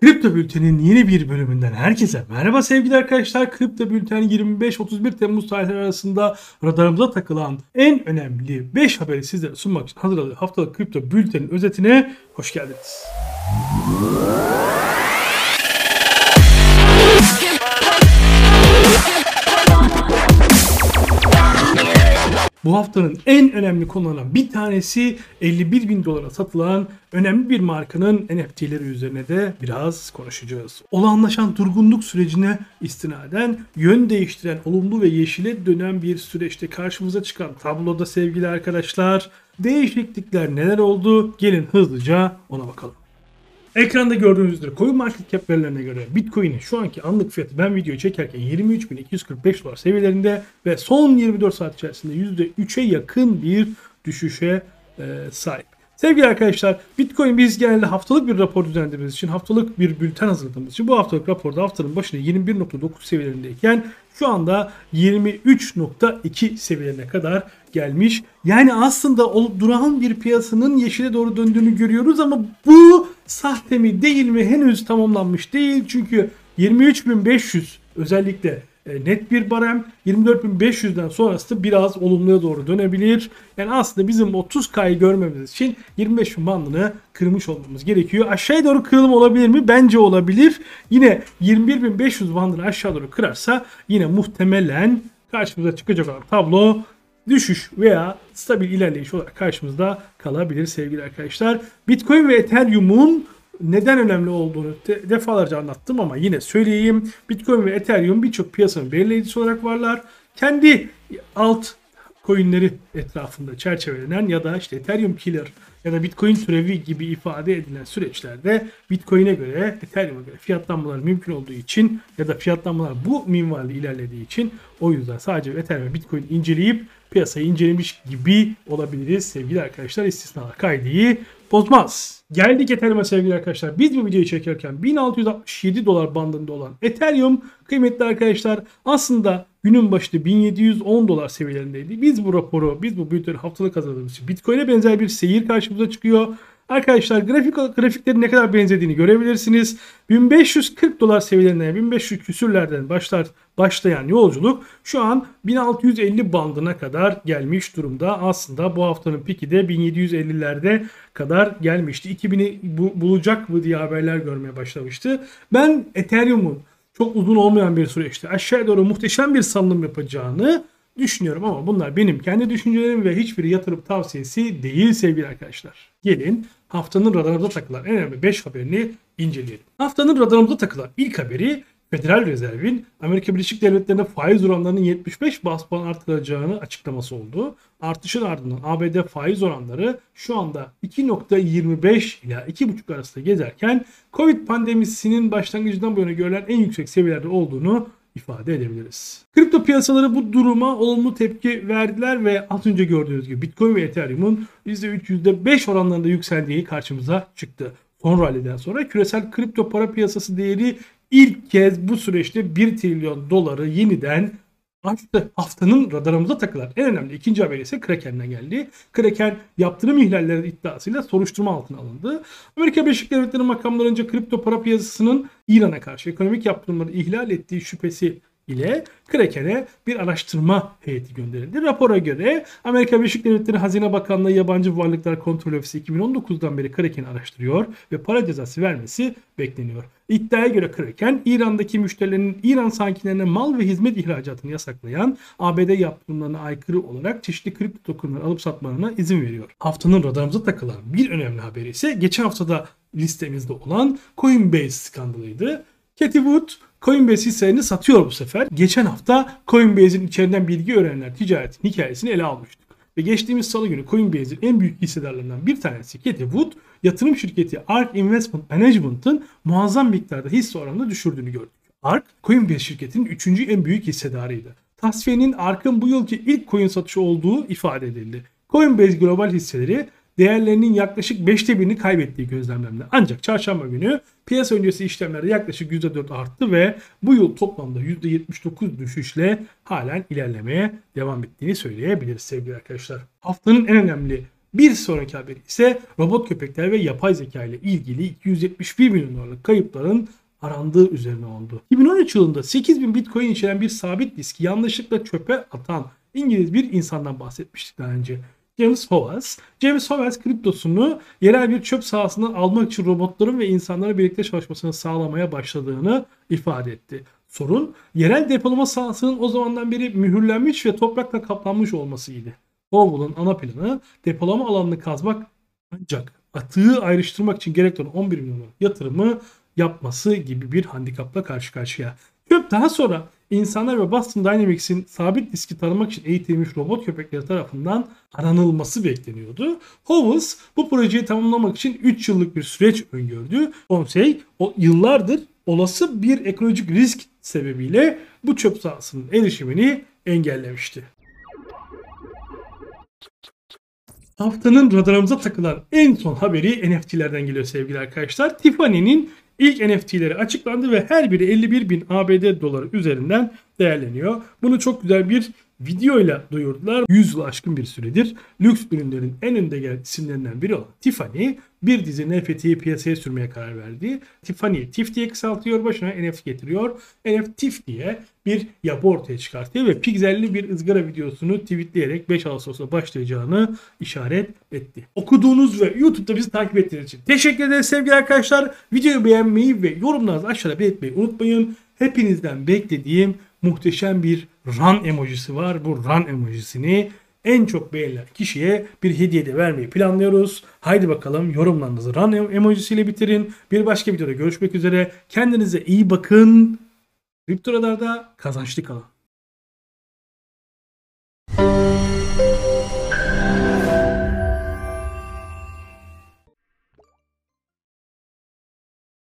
Kripto Bülten'in yeni bir bölümünden herkese merhaba sevgili arkadaşlar. Kripto Bülten 25-31 Temmuz tarihleri arasında radarımıza takılan en önemli 5 haberi sizlere sunmak için hazırladığı haftalık Kripto Bülten'in özetine hoş geldiniz. Bu haftanın en önemli konularından bir tanesi 51 bin dolara satılan önemli bir markanın NFT'leri üzerine de biraz konuşacağız. Olağanlaşan durgunluk sürecine istinaden yön değiştiren olumlu ve yeşile dönen bir süreçte karşımıza çıkan tabloda sevgili arkadaşlar değişiklikler neler oldu? Gelin hızlıca ona bakalım. Ekranda gördüğünüz üzere coin market cap verilerine göre Bitcoin'in şu anki anlık fiyatı ben videoyu çekerken 23.245 dolar seviyelerinde ve son 24 saat içerisinde %3'e yakın bir düşüşe e, sahip. Sevgili arkadaşlar Bitcoin biz genelde haftalık bir rapor düzenlediğimiz için haftalık bir bülten hazırladığımız için bu haftalık raporda haftanın başında 21.9 seviyelerindeyken şu anda 23.2 seviyelerine kadar gelmiş. Yani aslında o durağan bir piyasanın yeşile doğru döndüğünü görüyoruz ama bu sahte mi değil mi henüz tamamlanmış değil. Çünkü 23.500 özellikle e, net bir barem 24.500'den sonrası biraz olumluya doğru dönebilir. Yani aslında bizim 30K'yı görmemiz için 25.000 bandını kırmış olmamız gerekiyor. Aşağıya doğru kırılım olabilir mi? Bence olabilir. Yine 21.500 bandını aşağı doğru kırarsa yine muhtemelen karşımıza çıkacak olan tablo düşüş veya stabil ilerleyiş olarak karşımızda kalabilir sevgili arkadaşlar. Bitcoin ve Ethereum'un neden önemli olduğunu defalarca anlattım ama yine söyleyeyim. Bitcoin ve Ethereum birçok piyasanın belirleyicisi olarak varlar. Kendi alt coinleri etrafında çerçevelenen ya da işte Ethereum Killer ya da Bitcoin türevi gibi ifade edilen süreçlerde Bitcoin'e göre Ethereum'a göre fiyatlanmalar mümkün olduğu için ya da fiyatlanmalar bu minvalde ilerlediği için o yüzden sadece Ethereum ve Bitcoin inceleyip piyasayı incelemiş gibi olabiliriz sevgili arkadaşlar. istisnalar kaydı bozmaz. Geldik Ethereum'a sevgili arkadaşlar. Biz bu videoyu çekerken 1667 dolar bandında olan Ethereum kıymetli arkadaşlar aslında günün başında 1710 dolar seviyelerindeydi. Biz bu raporu, biz bu bülteni haftalık hazırladığımız için Bitcoin'e benzer bir seyir karşımıza çıkıyor. Arkadaşlar grafik grafiklerin ne kadar benzediğini görebilirsiniz. 1540 dolar seviyelerinden 1500 küsürlerden başlar başlayan yolculuk şu an 1650 bandına kadar gelmiş durumda. Aslında bu haftanın piki de 1750'lerde kadar gelmişti. 2000'i bu, bulacak mı diye haberler görmeye başlamıştı. Ben Ethereum'un çok uzun olmayan bir süreçte aşağı doğru muhteşem bir salınım yapacağını düşünüyorum ama bunlar benim kendi düşüncelerim ve hiçbir yatırım tavsiyesi değil sevgili arkadaşlar. Gelin haftanın radarımıza takılan en önemli 5 haberini inceleyelim. Haftanın radarımıza takılan ilk haberi Federal Rezerv'in Amerika Birleşik Devletleri'nde faiz oranlarının 75 bas puan artırılacağını açıklaması oldu. Artışın ardından ABD faiz oranları şu anda 2.25 ila 2.5 arasında gezerken Covid pandemisinin başlangıcından bu yana görülen en yüksek seviyelerde olduğunu ifade edebiliriz. Kripto piyasaları bu duruma olumlu tepki verdiler ve az önce gördüğünüz gibi Bitcoin ve Ethereum'un %3 %5 oranlarında yükseldiği karşımıza çıktı. Son ralliden sonra küresel kripto para piyasası değeri ilk kez bu süreçte 1 trilyon doları yeniden aştı. Haftanın radarımıza takılan en önemli ikinci haber ise Kraken'den geldi. Kraken yaptırım ihlalleri iddiasıyla soruşturma altına alındı. Amerika Birleşik Devletleri makamlarınca kripto para piyasasının İran'a karşı ekonomik yaptırımları ihlal ettiği şüphesi ile Kraken'e bir araştırma heyeti gönderildi. Rapora göre Amerika Birleşik Devletleri Hazine Bakanlığı Yabancı Varlıklar Kontrol Ofisi 2019'dan beri Kraken'i araştırıyor ve para cezası vermesi bekleniyor. İddiaya göre Kraken, İran'daki müşterilerin İran sakinlerine mal ve hizmet ihracatını yasaklayan ABD yaptırımlarına aykırı olarak çeşitli kripto tokenları alıp satmalarına izin veriyor. Haftanın radarımıza takılan bir önemli haberi ise geçen haftada listemizde olan Coinbase skandalıydı. Cathy Wood Coinbase hisselerini satıyor bu sefer. Geçen hafta Coinbase'in içeriden bilgi öğrenenler ticaretin hikayesini ele almıştık. Ve geçtiğimiz salı günü Coinbase'in en büyük hissedarlarından bir tanesi Cathy Wood, yatırım şirketi ARK Investment Management'ın muazzam miktarda hisse oranını düşürdüğünü gördük. ARK, Coinbase şirketinin 3. en büyük hissedarıydı. Tasfiyenin ARK'ın bu yılki ilk coin satışı olduğu ifade edildi. Coinbase Global hisseleri değerlerinin yaklaşık 5'te birini kaybettiği gözlemlendi. Ancak çarşamba günü piyasa öncesi işlemlerde yaklaşık %4 arttı ve bu yıl toplamda %79 düşüşle halen ilerlemeye devam ettiğini söyleyebiliriz sevgili arkadaşlar. Haftanın en önemli Bir sonraki haberi ise robot köpekler ve yapay zeka ile ilgili 271 milyon dolarlık kayıpların arandığı üzerine oldu. 2013 yılında 8000 bitcoin içeren bir sabit diski yanlışlıkla çöpe atan İngiliz bir insandan bahsetmiştik daha önce. James Howells. James Howells kriptosunu yerel bir çöp sahasından almak için robotların ve insanların birlikte çalışmasını sağlamaya başladığını ifade etti. Sorun yerel depolama sahasının o zamandan beri mühürlenmiş ve toprakla kaplanmış olmasıydı. Howell'ın ana planı depolama alanını kazmak ancak atığı ayrıştırmak için gerekli olan 11 milyon yatırımı yapması gibi bir handikapla karşı karşıya. Köp daha sonra insanlar ve Boston Dynamics'in sabit diski tanımak için eğitilmiş robot köpekleri tarafından aranılması bekleniyordu. Howells bu projeyi tamamlamak için 3 yıllık bir süreç öngördü. Konsey o yıllardır olası bir ekolojik risk sebebiyle bu çöp sahasının erişimini engellemişti. Haftanın radarımıza takılan en son haberi NFT'lerden geliyor sevgili arkadaşlar. Tiffany'nin ilk NFT'leri açıklandı ve her biri 51 bin ABD doları üzerinden değerleniyor. Bunu çok güzel bir videoyla duyurdular. 100 yıl aşkın bir süredir lüks ürünlerin en önde gelen isimlerinden biri olan Tiffany bir dizi NFT'yi piyasaya sürmeye karar verdi. Tiffany TIFF diye kısaltıyor başına NFT getiriyor. NFT TIFF diye bir yapı ortaya çıkartıyor ve pikselli bir ızgara videosunu tweetleyerek 5 Ağustos'ta başlayacağını işaret etti. Okuduğunuz ve YouTube'da bizi takip ettiğiniz için teşekkür ederiz sevgili arkadaşlar. Videoyu beğenmeyi ve yorumlarınızı aşağıda belirtmeyi unutmayın. Hepinizden beklediğim muhteşem bir run emojisi var. Bu run emojisini en çok beğenilen kişiye bir hediye de vermeyi planlıyoruz. Haydi bakalım yorumlarınızı run emojisiyle bitirin. Bir başka videoda görüşmek üzere. Kendinize iyi bakın. Kripto kazançlı kalın.